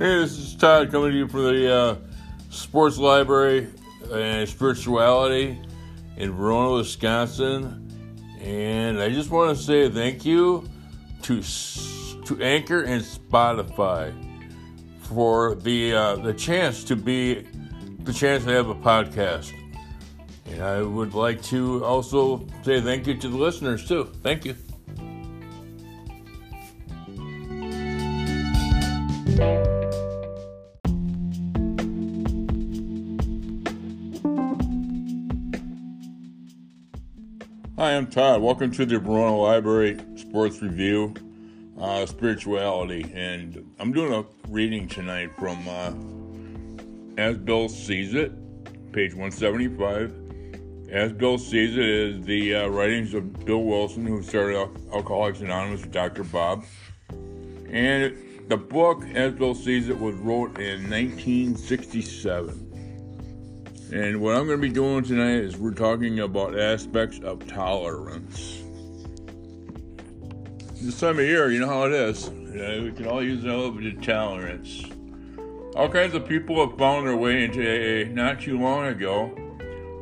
Hey, this is Todd coming to you from the uh, Sports Library and Spirituality in Verona, Wisconsin. And I just want to say thank you to to Anchor and Spotify for the uh, the chance to be the chance to have a podcast. And I would like to also say thank you to the listeners too. Thank you. Hi, I'm Todd. Welcome to the Verona Library Sports Review, uh, Spirituality. And I'm doing a reading tonight from uh, As Bill Sees It, page 175. As Bill Sees It is the uh, writings of Bill Wilson, who started Alcoholics Anonymous with Dr. Bob. And the book, As Bill Sees It, was wrote in 1967. And what I'm going to be doing tonight is we're talking about aspects of tolerance. This time of year, you know how it is. You know, we can all use a little bit of tolerance. All kinds of people have found their way into AA. Not too long ago,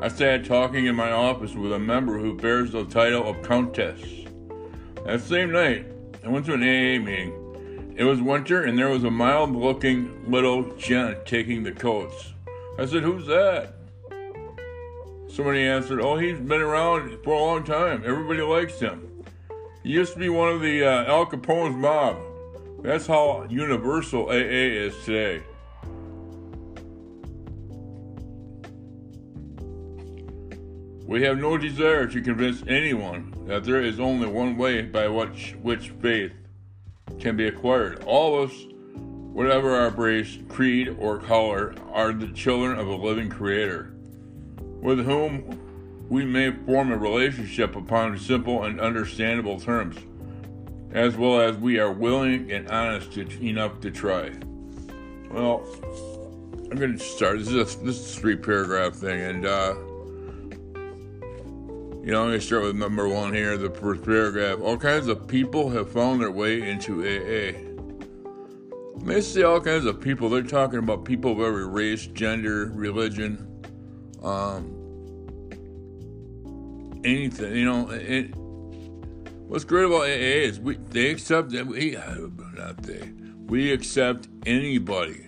I sat talking in my office with a member who bears the title of Countess. That same night, I went to an AA meeting. It was winter, and there was a mild looking little gent taking the coats. I said, Who's that? Somebody answered, Oh, he's been around for a long time. Everybody likes him. He used to be one of the uh, Al Capone's mob. That's how universal AA is today. We have no desire to convince anyone that there is only one way by which, which faith can be acquired. All of us, whatever our race, creed, or color, are the children of a living creator with whom we may form a relationship upon simple and understandable terms, as well as we are willing and honest to, enough to try. Well, I'm going to start. This is a, this is a three paragraph thing, and uh, you know, I'm going to start with number one here, the first paragraph. All kinds of people have found their way into AA. They say all kinds of people, they're talking about people of every race, gender, religion, um, anything. You know, it, what's great about AA is we they accept that we not they we accept anybody.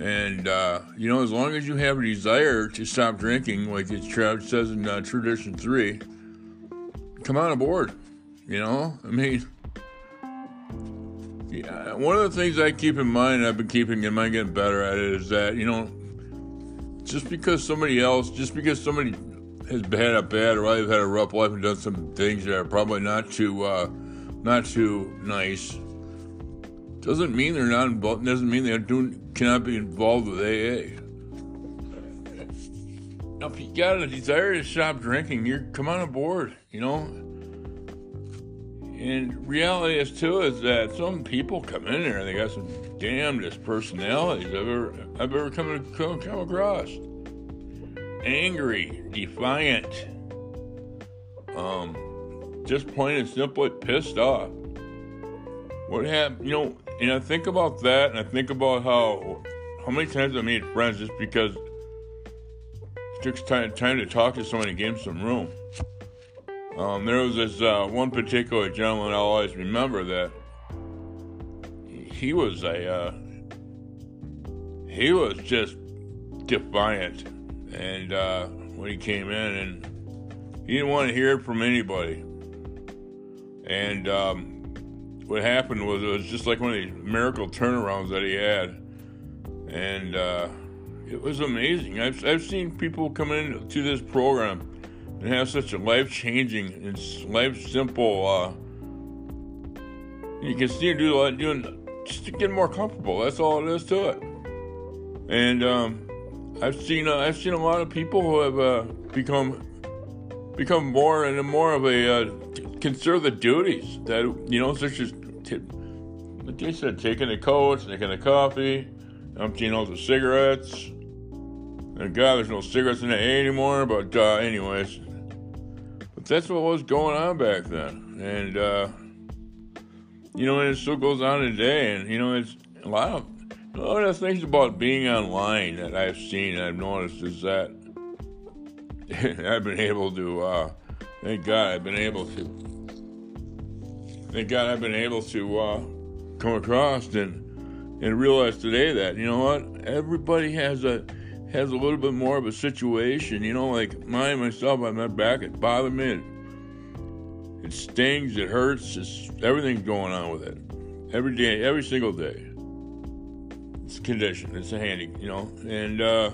And uh, you know, as long as you have a desire to stop drinking, like it says in uh, Tradition Three, come on aboard. You know, I mean, yeah. One of the things I keep in mind, I've been keeping in mind, getting better at it, is that you know, just because somebody else, just because somebody has had a bad life, had a rough life, and done some things that are probably not too, uh, not too nice, doesn't mean they're not involved. Doesn't mean they doing, cannot be involved with AA. Now, if you got a desire to stop drinking, you're come on aboard. You know. And reality is too is that some people come in there and they got some damnedest personalities I've ever I've ever come come, come across angry, defiant, um, just plain and simply pissed off. What happened? You know, and I think about that, and I think about how how many times I made friends just because it took time, time to talk to someone and give them some room. Um, there was this uh, one particular gentleman I'll always remember that he was a uh, he was just defiant and uh, when he came in, and he didn't want to hear it from anybody. And um, what happened was it was just like one of these miracle turnarounds that he had, and uh, it was amazing. I've I've seen people come into this program and have such a life changing and life simple. Uh, you can see him do doing just to get more comfortable. That's all it is to it. And um, I've seen uh, I've seen a lot of people who have uh, become become more and more of a uh, the duties that you know, such as t- like they said, taking the coats, taking the coffee, emptying all the cigarettes. And God, there's no cigarettes in the A anymore. But uh, anyways, but that's what was going on back then, and uh, you know, and it still goes on today. And you know, it's a lot of one of the things about being online that I've seen and I've noticed is that I've been able to, uh, thank God, I've been able to, thank God, I've been able to uh, come across and and realize today that you know what, everybody has a has a little bit more of a situation. You know, like mine myself, my back, it bothered me. It, it stings, it hurts, it's everything's going on with it. Every day, every single day. It's a condition, it's a handy, you know. And uh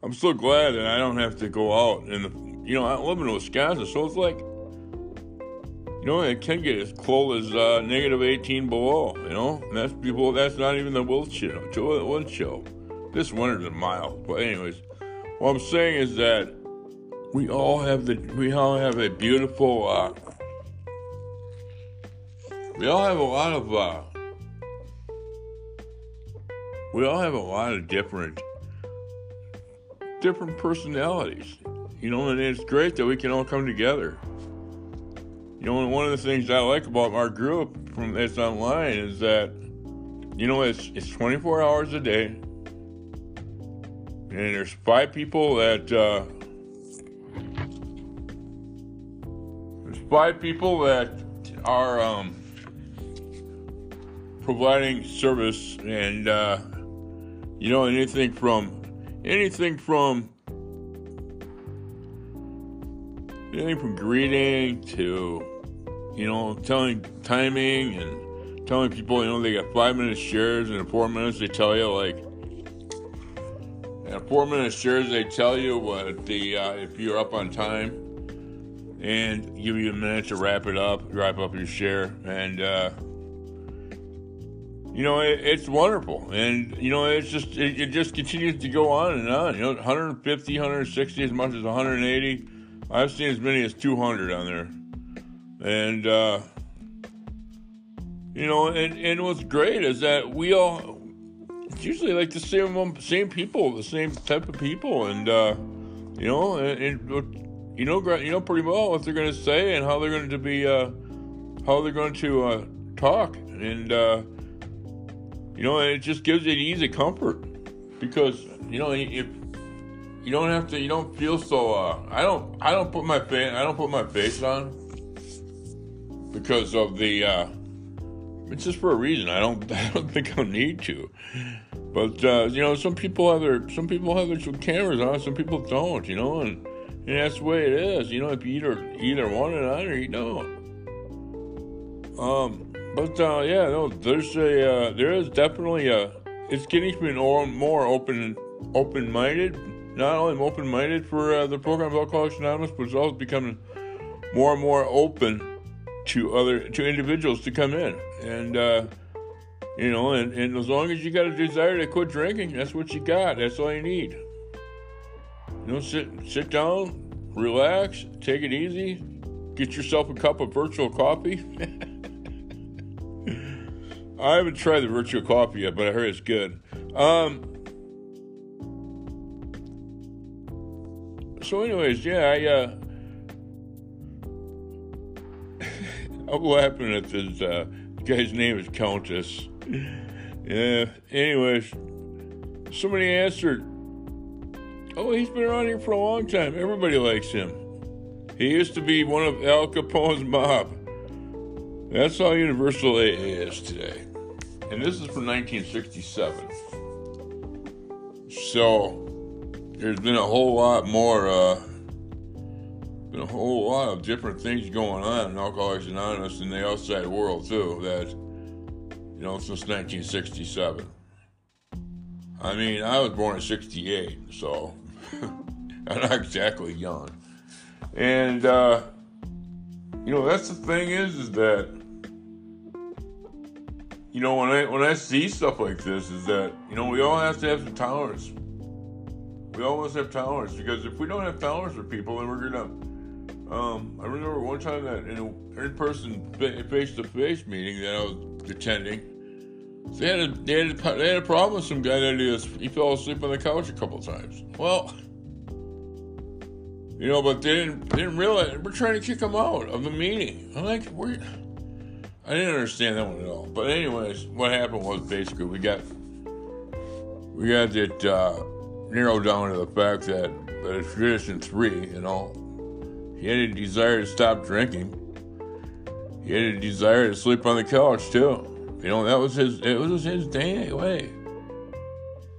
I'm so glad that I don't have to go out and you know, I live in Wisconsin, so it's like you know, it can get as cold as uh, negative 18 below, you know, and that's people, that's not even the wind chill, wind chill. This winter's a mild, but anyways, what I'm saying is that we all have the, we all have a beautiful, uh, we all have a lot of, uh, we all have a lot of different, different personalities, you know, and it's great that we can all come together. You know, one of the things I like about our group from that's online is that, you know, it's it's 24 hours a day, and there's five people that uh, five people that are um, providing service, and uh, you know, anything from anything from anything from greeting to, you know, telling timing and telling people, you know, they got five minutes shares, and in four minutes they tell you like, in four minutes shares they tell you what the uh, if you're up on time, and give you a minute to wrap it up, wrap up your share, and. Uh, you know, it, it's wonderful. And, you know, it's just, it, it, just continues to go on and on. You know, 150, 160, as much as 180. I've seen as many as 200 on there. And, uh, you know, and, and what's great is that we all, it's usually like the same same people, the same type of people. And, uh, you know, and, and, you know, you know pretty well what they're going to say and how they're going to be, uh, how they're going to uh, talk. And, uh, you know, it just gives it easy comfort because, you know, if you don't have to. You don't feel so. Uh, I don't. I don't put my face. I don't put my face on because of the. Uh, it's just for a reason. I don't. I don't think I'll need to. But uh, you know, some people have their. Some people have their cameras on. Some people don't. You know, and, and that's the way it is. You know, if you either either want it on or you don't. Um. But uh, yeah, no. There's a. Uh, there is definitely a. It's getting be more open open-minded not only open minded for uh, the program of Alcoholics Anonymous, but it's also becoming more and more open to other to individuals to come in and uh, you know and, and as long as you got a desire to quit drinking that's what you got that's all you need you know sit sit down relax take it easy get yourself a cup of virtual coffee i haven't tried the virtual coffee yet but i heard it's good um, so anyways, yeah, I uh I'm laughing at this uh guy's name is Countess. Yeah. Anyways, somebody answered, Oh, he's been around here for a long time. Everybody likes him. He used to be one of Al Capone's mob. That's how universal AA is today. And this is from 1967. So there's been a whole lot more, uh, been a whole lot of different things going on in Alcoholics Anonymous in the outside world too. That you know since 1967. I mean, I was born in '68, so not exactly young. And uh, you know, that's the thing is, is that you know when I when I see stuff like this, is that you know we all have to have some tolerance we all must have tolerance because if we don't have tolerance for people, then we're gonna. Um, I remember one time that in an in-person face-to-face meeting that I was attending, they had a they had a, they had a problem with some guy that he, he fell asleep on the couch a couple times. Well, you know, but they didn't they didn't realize we're trying to kick him out of the meeting. I'm like, we're. I didn't understand that one at all. But anyways, what happened was basically we got we got it uh, narrowed down to the fact that that tradition three, you know, he had a desire to stop drinking. He had a desire to sleep on the couch too. You know, that was his. It was his day way.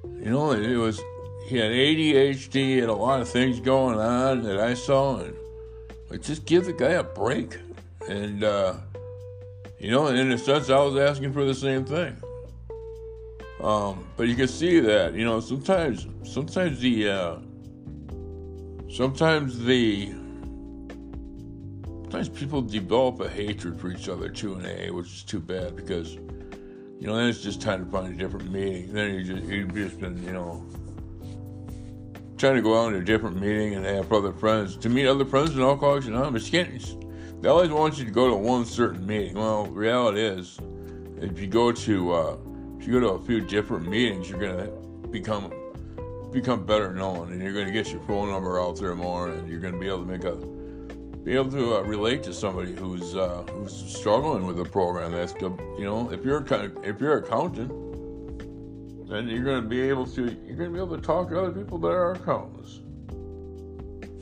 You know, it was. He had ADHD and a lot of things going on that I saw, and like just give the guy a break. And uh, you know, in a sense, I was asking for the same thing. Um, but you can see that, you know, sometimes, sometimes the, uh, sometimes the, sometimes people develop a hatred for each other too in AA, which is too bad because, you know, then it's just time to find a different meeting. Then you just, you've just been, you know, trying to go out to a different meeting and have other friends to meet other friends in Alcoholics Anonymous. You can't, they always want you to go to one certain meeting. Well, reality is, if you go to, uh, if you go to a few different meetings, you're gonna become become better known, and you're gonna get your phone number out there more, and you're gonna be able to make a be able to uh, relate to somebody who's uh, who's struggling with the program. That's you know if you're if you're accountant, then you're going to be able to you're going to be able to talk to other people that are accountants.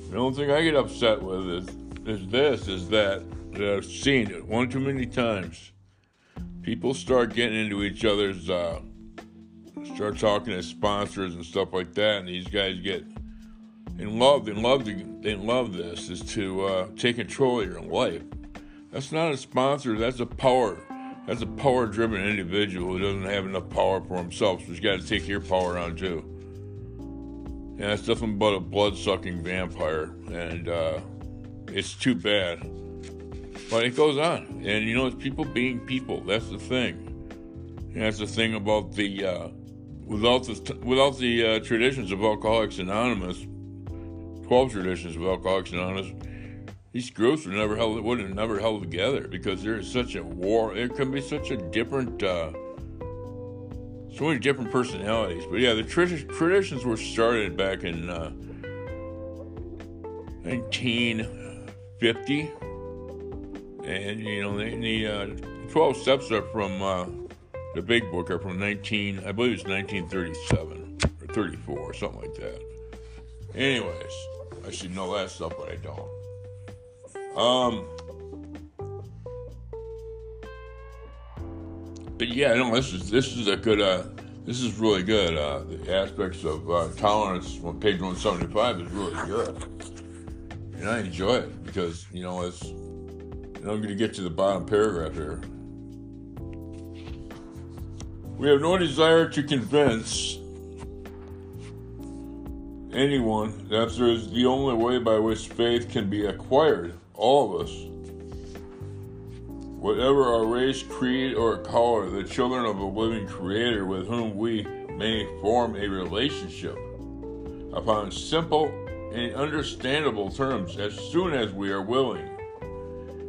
The only thing I get upset with is is this is that, I've seen it one too many times. People start getting into each other's uh, start talking to sponsors and stuff like that, and these guys get in love. They love they love this is to uh, take control of your life. That's not a sponsor. That's a power. That's a power-driven individual who doesn't have enough power for himself. So he's got to take your power on too. And that's nothing but a blood-sucking vampire, and uh, it's too bad. But it goes on, and you know, it's people being people. That's the thing. And that's the thing about the uh, without the without the uh, traditions of Alcoholics Anonymous 12 traditions of Alcoholics Anonymous, these groups would never held would have never held together because there is such a war. It can be such a different, uh, so many different personalities. But yeah, the traditions were started back in uh, 1950, and you know the, the uh, 12 steps are from uh, the Big Book are from 19, I believe it's 1937 or 34 or something like that. Anyways. I should know that stuff, but I don't. Um, but yeah, no, this is this is a good. Uh, this is really good. Uh, the aspects of uh, tolerance on page 175 is really good, and I enjoy it because you know it's. Know, I'm going to get to the bottom paragraph here. We have no desire to convince anyone that there is the only way by which faith can be acquired, all of us. Whatever our race, creed, or color, the children of a living Creator with whom we may form a relationship upon simple and understandable terms as soon as we are willing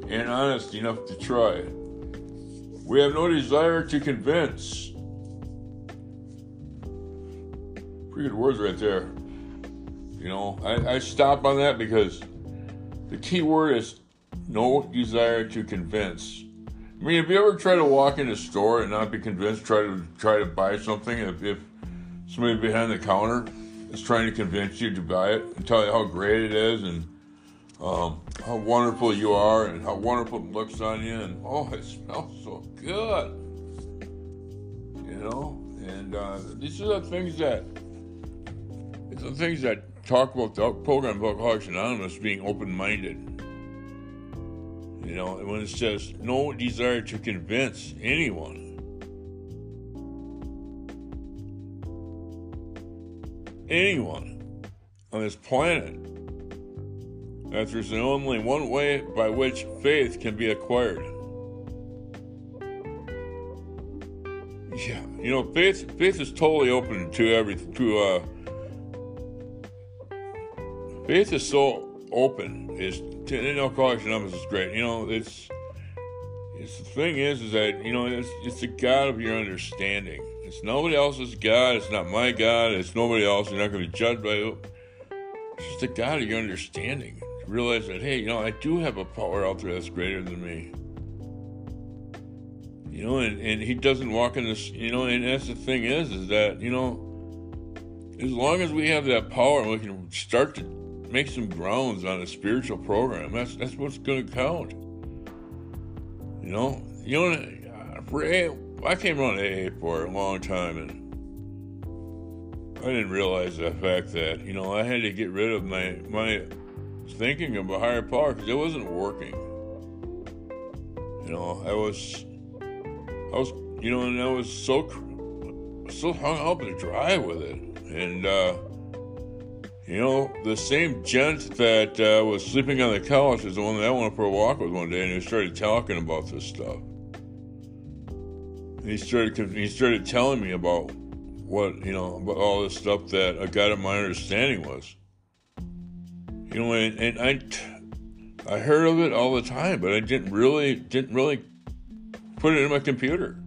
and honest enough to try. We have no desire to convince. Pretty good words right there. You know, I, I stop on that because the key word is no desire to convince. I mean, have you ever tried to walk in a store and not be convinced, try to try to buy something, if, if somebody behind the counter is trying to convince you to buy it and tell you how great it is and um, how wonderful you are and how wonderful it looks on you and oh, it smells so good, you know. And uh, these are the things that it's the things that talk about the program of Alcoholics Anonymous being open minded. You know, when it says no desire to convince anyone. Anyone on this planet that there's only one way by which faith can be acquired. Yeah, you know, faith faith is totally open to every to uh faith is so open. Is you know, Alcoholics Anonymous is great. You know, it's it's the thing is, is that you know, it's it's the God of your understanding. It's nobody else's God. It's not my God. It's nobody else. You're not going to be judged by it. It's just the God of your understanding. Realize that, hey, you know, I do have a power out there that's greater than me. You know, and, and he doesn't walk in this, you know, and that's the thing is, is that, you know, as long as we have that power and we can start to make some grounds on a spiritual program, that's that's what's going to count. You know, you know, for AA, I came around AA for a long time, and I didn't realize the fact that you know I had to get rid of my my thinking of a higher power because it wasn't working. You know, I was, I was, you know, and I was so so hung up to dry with it, and uh, you know, the same gent that uh, was sleeping on the couch is the one that I went for a walk with one day, and he started talking about this stuff. And he started he started telling me about what you know about all this stuff that I got in my understanding was. You know, and, and I I heard of it all the time, but I didn't really didn't really put it in my computer.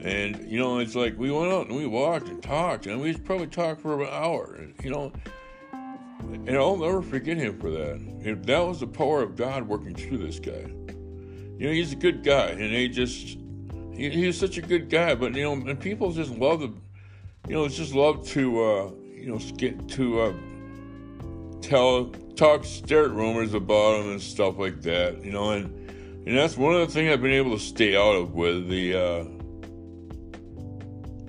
And you know, it's like we went out and we walked and talked, and we probably talked for an hour. You know, and I'll never forget him for that. And that was the power of God working through this guy. You know, he's a good guy, and he just he, he's such a good guy. But you know, and people just love to, you know, just love to, uh, you know, get to. Uh, tell talk start rumors about him and stuff like that, you know, and and that's one of the things I've been able to stay out of with the uh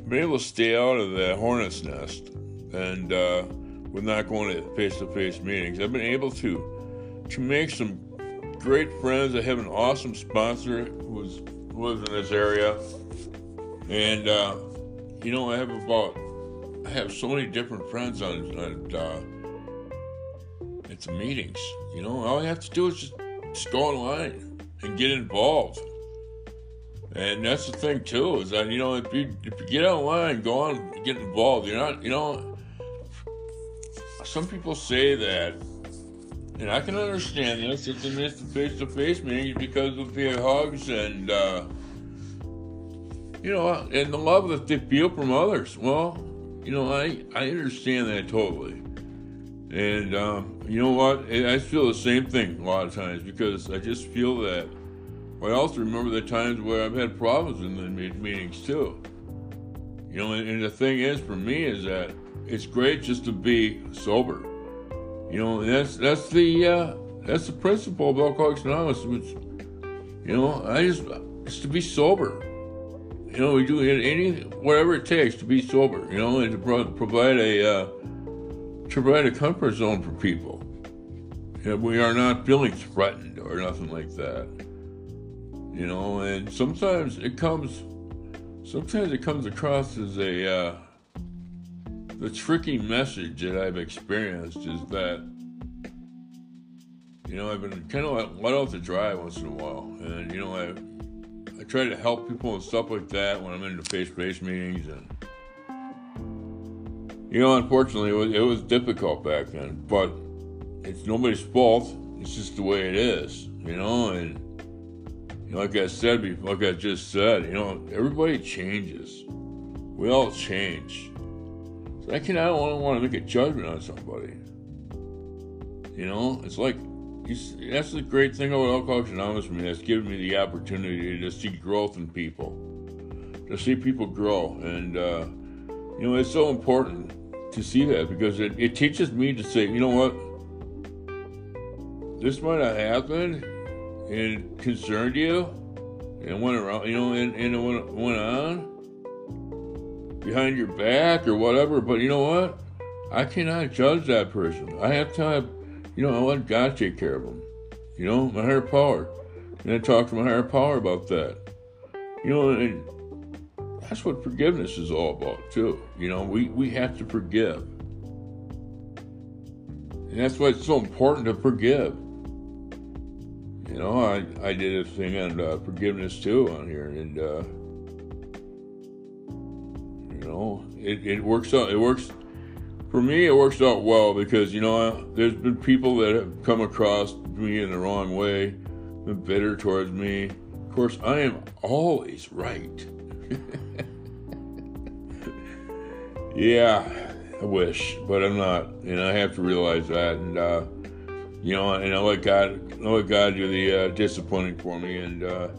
been able to stay out of the hornet's nest and uh with not going to face to face meetings. I've been able to to make some great friends. I have an awesome sponsor who was lives in this area. And uh you know I have about I have so many different friends on, on uh, it's meetings. You know, all you have to do is just, just go online and get involved. And that's the thing too, is that you know if you if you get online, go on, get involved. You're not, you know. Some people say that, and I can understand this. It's in this face-to-face meetings because of the hugs and uh, you know, and the love that they feel from others. Well, you know, I I understand that totally. And um, you know what? I feel the same thing a lot of times because I just feel that. I also remember the times where I've had problems in the meetings too. You know, and the thing is for me is that it's great just to be sober. You know, that's that's the uh, that's the principle of Alcoholics Anonymous. Which, you know, I just it's to be sober. You know, we do any whatever it takes to be sober. You know, and to pro- provide a uh, to provide a comfort zone for people. And we are not feeling threatened or nothing like that. You know, and sometimes it comes, sometimes it comes across as a, uh, the tricky message that I've experienced is that, you know, I've been kind of let off the dry once in a while. And, you know, I, I try to help people and stuff like that when I'm in the face-to-face meetings and, you know, unfortunately, it was, it was difficult back then, but it's nobody's fault. It's just the way it is, you know. And like I said like I just said, you know, everybody changes. We all change. I don't want to make a judgment on somebody. You know, it's like you, that's the great thing about Alcoholics Anonymous for me. That's given me the opportunity to see growth in people, to see people grow, and uh, you know, it's so important to see that because it, it teaches me to say, you know what, this might have happened and concerned you and went around, you know, and, and it went, went on behind your back or whatever, but you know what? I cannot judge that person. I have to have, you know, I let God take care of them. You know, my higher power. And I talk to my higher power about that. You know, and that's what forgiveness is all about, too. You know, we, we have to forgive. And that's why it's so important to forgive. You know, I, I did a thing on uh, forgiveness too on here, and uh, know, it, it works out. It works for me. It works out well because you know, there's been people that have come across me in the wrong way, been bitter towards me. Of course, I am always right. yeah, I wish, but I'm not, and I have to realize that. And uh, you know, and I let God, I let God do the uh, disciplining for me, and uh,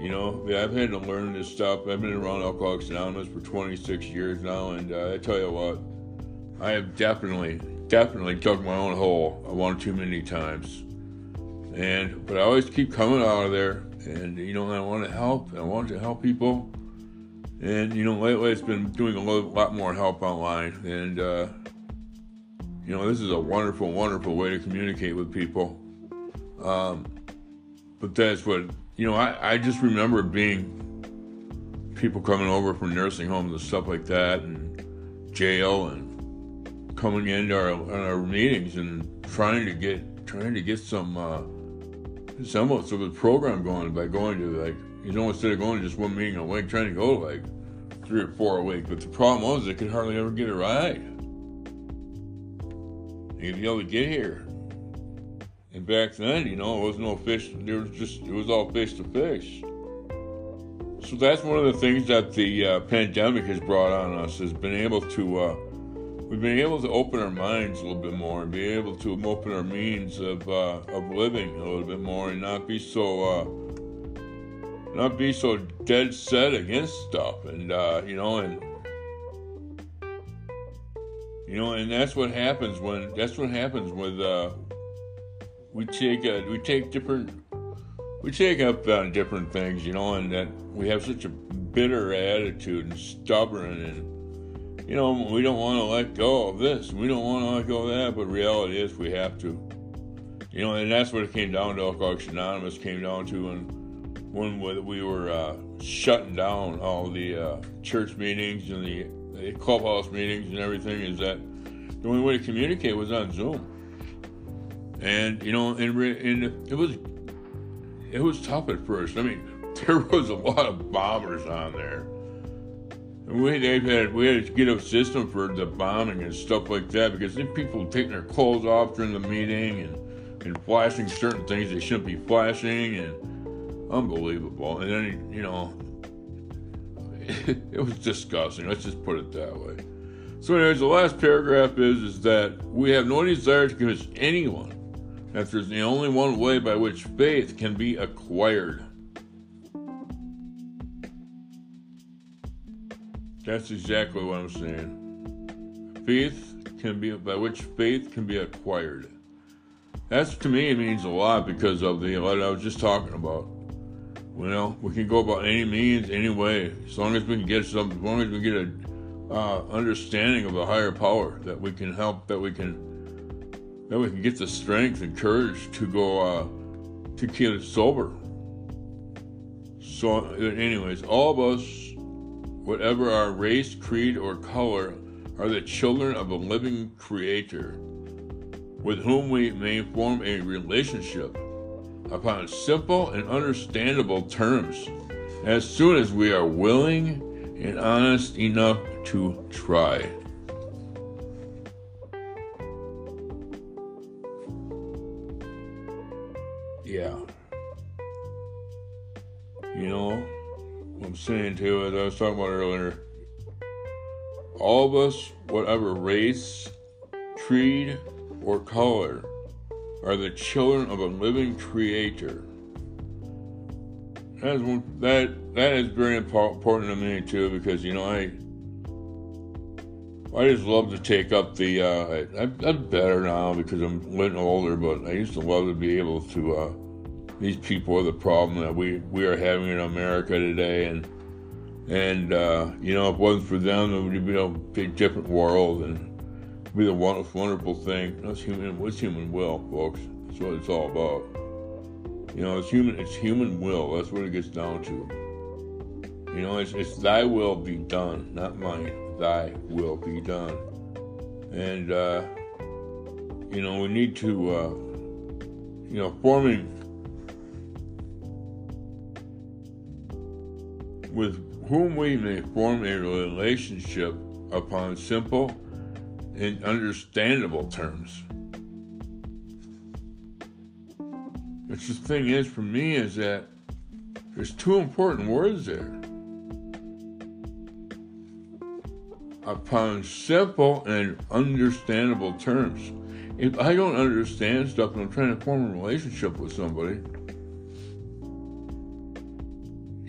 You know, I've had to learn this stuff. I've been around Alcoholics Anonymous for 26 years now, and uh, I tell you what, I have definitely, definitely dug my own hole one too many times. And but I always keep coming out of there, and you know, I want to help. I want to help people, and you know, lately it's been doing a lot more help online, and uh, you know, this is a wonderful, wonderful way to communicate with people. Um, but that's what you know, I, I just remember being people coming over from nursing homes and stuff like that, and jail, and coming into our, our meetings and trying to get trying to get some uh, semblance of a program going by going to like you know instead of going to just one meeting a week, trying to go like three or four a week. But the problem was they could hardly ever get a ride. They'd be able to get here. And back then, you know, it was no fish. There was just it was all face to face. So that's one of the things that the uh, pandemic has brought on us has been able to uh, we've been able to open our minds a little bit more and be able to open our means of uh, of living a little bit more and not be so uh, not be so dead set against stuff and uh, you know and you know and that's what happens when that's what happens with uh, we take uh, we take different we take up on different things, you know, and that we have such a bitter attitude and stubborn and you know we don't want to let go of this, we don't want to let go of that, but reality is we have to, you know, and that's what it came down to. Alcoholics Anonymous came down to, and when we were uh, shutting down all the uh, church meetings and the, the clubhouse meetings and everything, is that the only way to communicate was on Zoom and you know, and, and it was it was tough at first. I mean, there was a lot of bombers on there. We they had we had to get a system for the bombing and stuff like that because then people taking their clothes off during the meeting and and flashing certain things they shouldn't be flashing and unbelievable. And then you know, it, it was disgusting. Let's just put it that way. So, anyways, the last paragraph is is that we have no desire to convince anyone that there's the only one way by which faith can be acquired. That's exactly what I'm saying. Faith can be by which faith can be acquired. That's to me means a lot because of the what I was just talking about. You know, we can go about any means, any way, as long as we can get some, as long as we get a uh, understanding of a higher power that we can help, that we can then we can get the strength and courage to go uh, to keep it sober. So, anyways, all of us, whatever our race, creed, or color, are the children of a living Creator with whom we may form a relationship upon simple and understandable terms as soon as we are willing and honest enough to try. You know, I'm saying too, as I was talking about earlier, all of us, whatever race, creed, or color, are the children of a living creator. That is, that, that is very important to me too because, you know, I I just love to take up the. Uh, I, I'm better now because I'm getting older, but I used to love to be able to. Uh, these people are the problem that we we are having in America today, and and uh, you know if it wasn't for them, it would be a big different world and be the wonderful, wonderful thing. That's human. What's human will, folks? That's what it's all about. You know, it's human. It's human will. That's what it gets down to. You know, it's, it's thy will be done, not mine thy will be done. And, uh, you know, we need to, uh, you know, forming with whom we may form a relationship upon simple and understandable terms. Which the thing is for me is that there's two important words there. upon simple and understandable terms. If I don't understand stuff and I'm trying to form a relationship with somebody,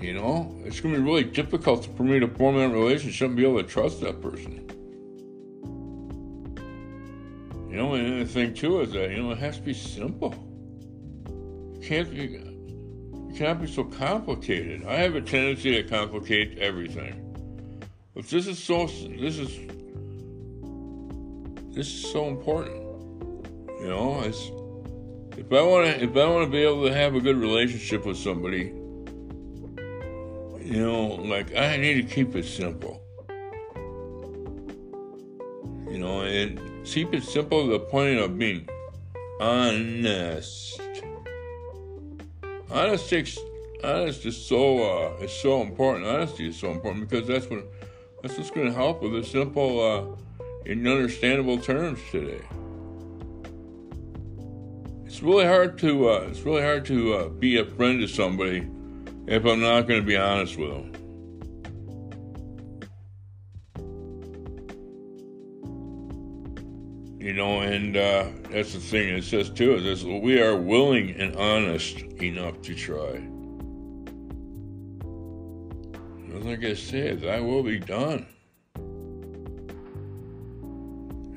You know, it's going to be really difficult for me to form that relationship and be able to trust that person. You know, and the thing too is that, you know, it has to be simple. It can't be, it cannot be so complicated. I have a tendency to complicate everything. But this is so, this is, this is so important. You know, it's, if I want to, if I want to be able to have a good relationship with somebody, you know, like I need to keep it simple. You know, and keep it simple to the point of being honest. Honest honest is so uh, is so important. Honesty is so important because that's what that's what's going to help with a simple, uh, understandable terms today. It's really hard to uh, it's really hard to uh, be a friend to somebody if I'm not going to be honest with them. You know, and uh, that's the thing it says too is this, we are willing and honest enough to try. Like I said, I will be done.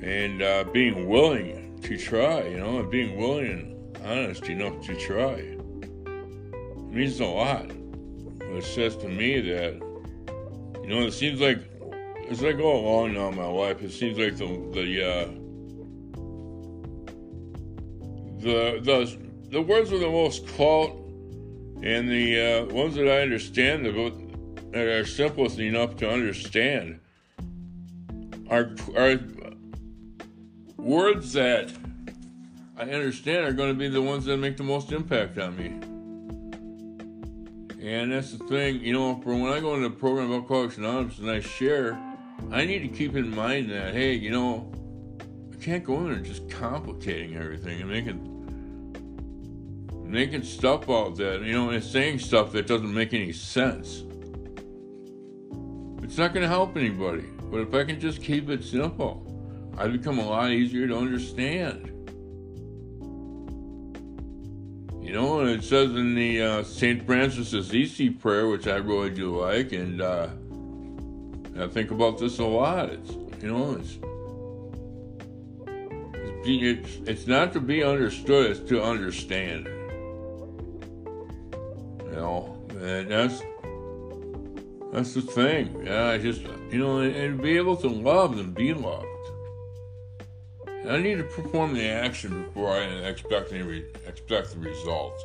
And uh, being willing to try, you know, and being willing and honest enough to try means a lot. It says to me that, you know, it seems like as I go along now in my life, it seems like the the uh, the the the words with the most clout and the uh, ones that I understand that are simplest enough to understand are are words that I understand are going to be the ones that make the most impact on me. And that's the thing, you know, for when I go into the program of Alcoholics Anonymous and I share, I need to keep in mind that, hey, you know, I can't go in there just complicating everything and making making stuff out that, you know, and saying stuff that doesn't make any sense. It's not going to help anybody. But if I can just keep it simple, I become a lot easier to understand. You know, and it says in the uh, St. Francis Assisi prayer, which I really do like, and uh, I think about this a lot. It's, you know, it's, it's, it's not to be understood, it's to understand. You know, and that's that's the thing. Yeah, I just, you know, and, and be able to love and be loved. I need to perform the action before I expect any re- expect the result.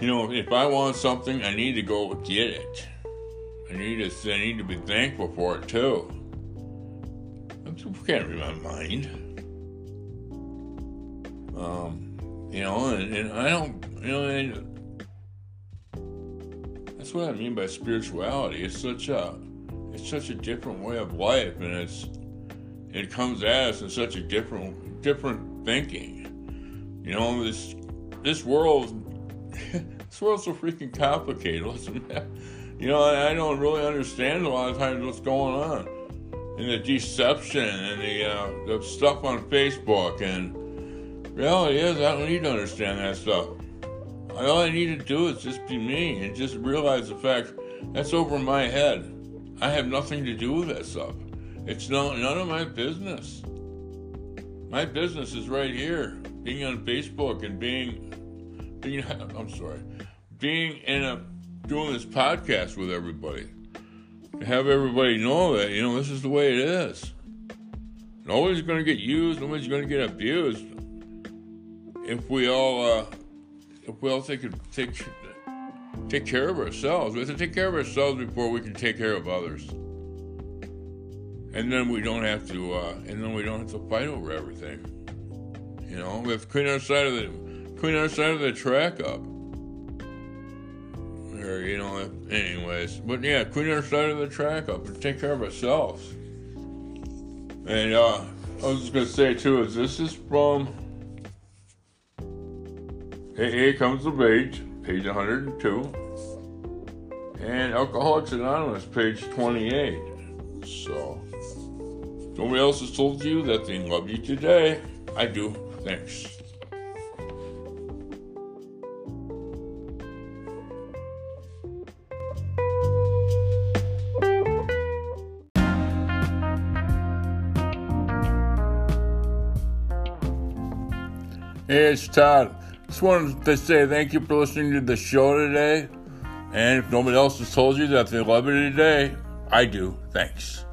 You know, if I want something, I need to go get it. I need to I need to be thankful for it too. I can't read my mind. Um, you know, and, and I don't, you know, and that's what I mean by spirituality. It's such a, it's such a different way of life, and it's it comes at us in such a different different thinking. You know, this this world this world's so freaking complicated. You know, I, I, don't really understand a lot of times what's going on. And the deception and the uh, the stuff on Facebook and reality is I don't need to understand that stuff. All I need to do is just be me and just realize the fact that's over my head. I have nothing to do with that stuff. It's not none of my business. My business is right here, being on Facebook and being, being I'm sorry, being in a doing this podcast with everybody. To have everybody know that you know this is the way it is. Nobody's going to get used. Nobody's going to get abused. If we all, uh, if we all take take take care of ourselves, we have to take care of ourselves before we can take care of others and then we don't have to, uh, and then we don't have to fight over everything. You know, we have to clean our side of the clean our side of the track up. Or you know, anyways, but yeah, clean our side of the track up and take care of ourselves. And uh, I was just gonna say too is this is from AA Comes of Age, page 102, and Alcoholics Anonymous, page 28. So. Nobody else has told you that they love you today. I do. Thanks. Hey, it's Todd. Just wanted to say thank you for listening to the show today. And if nobody else has told you that they love you today, I do. Thanks.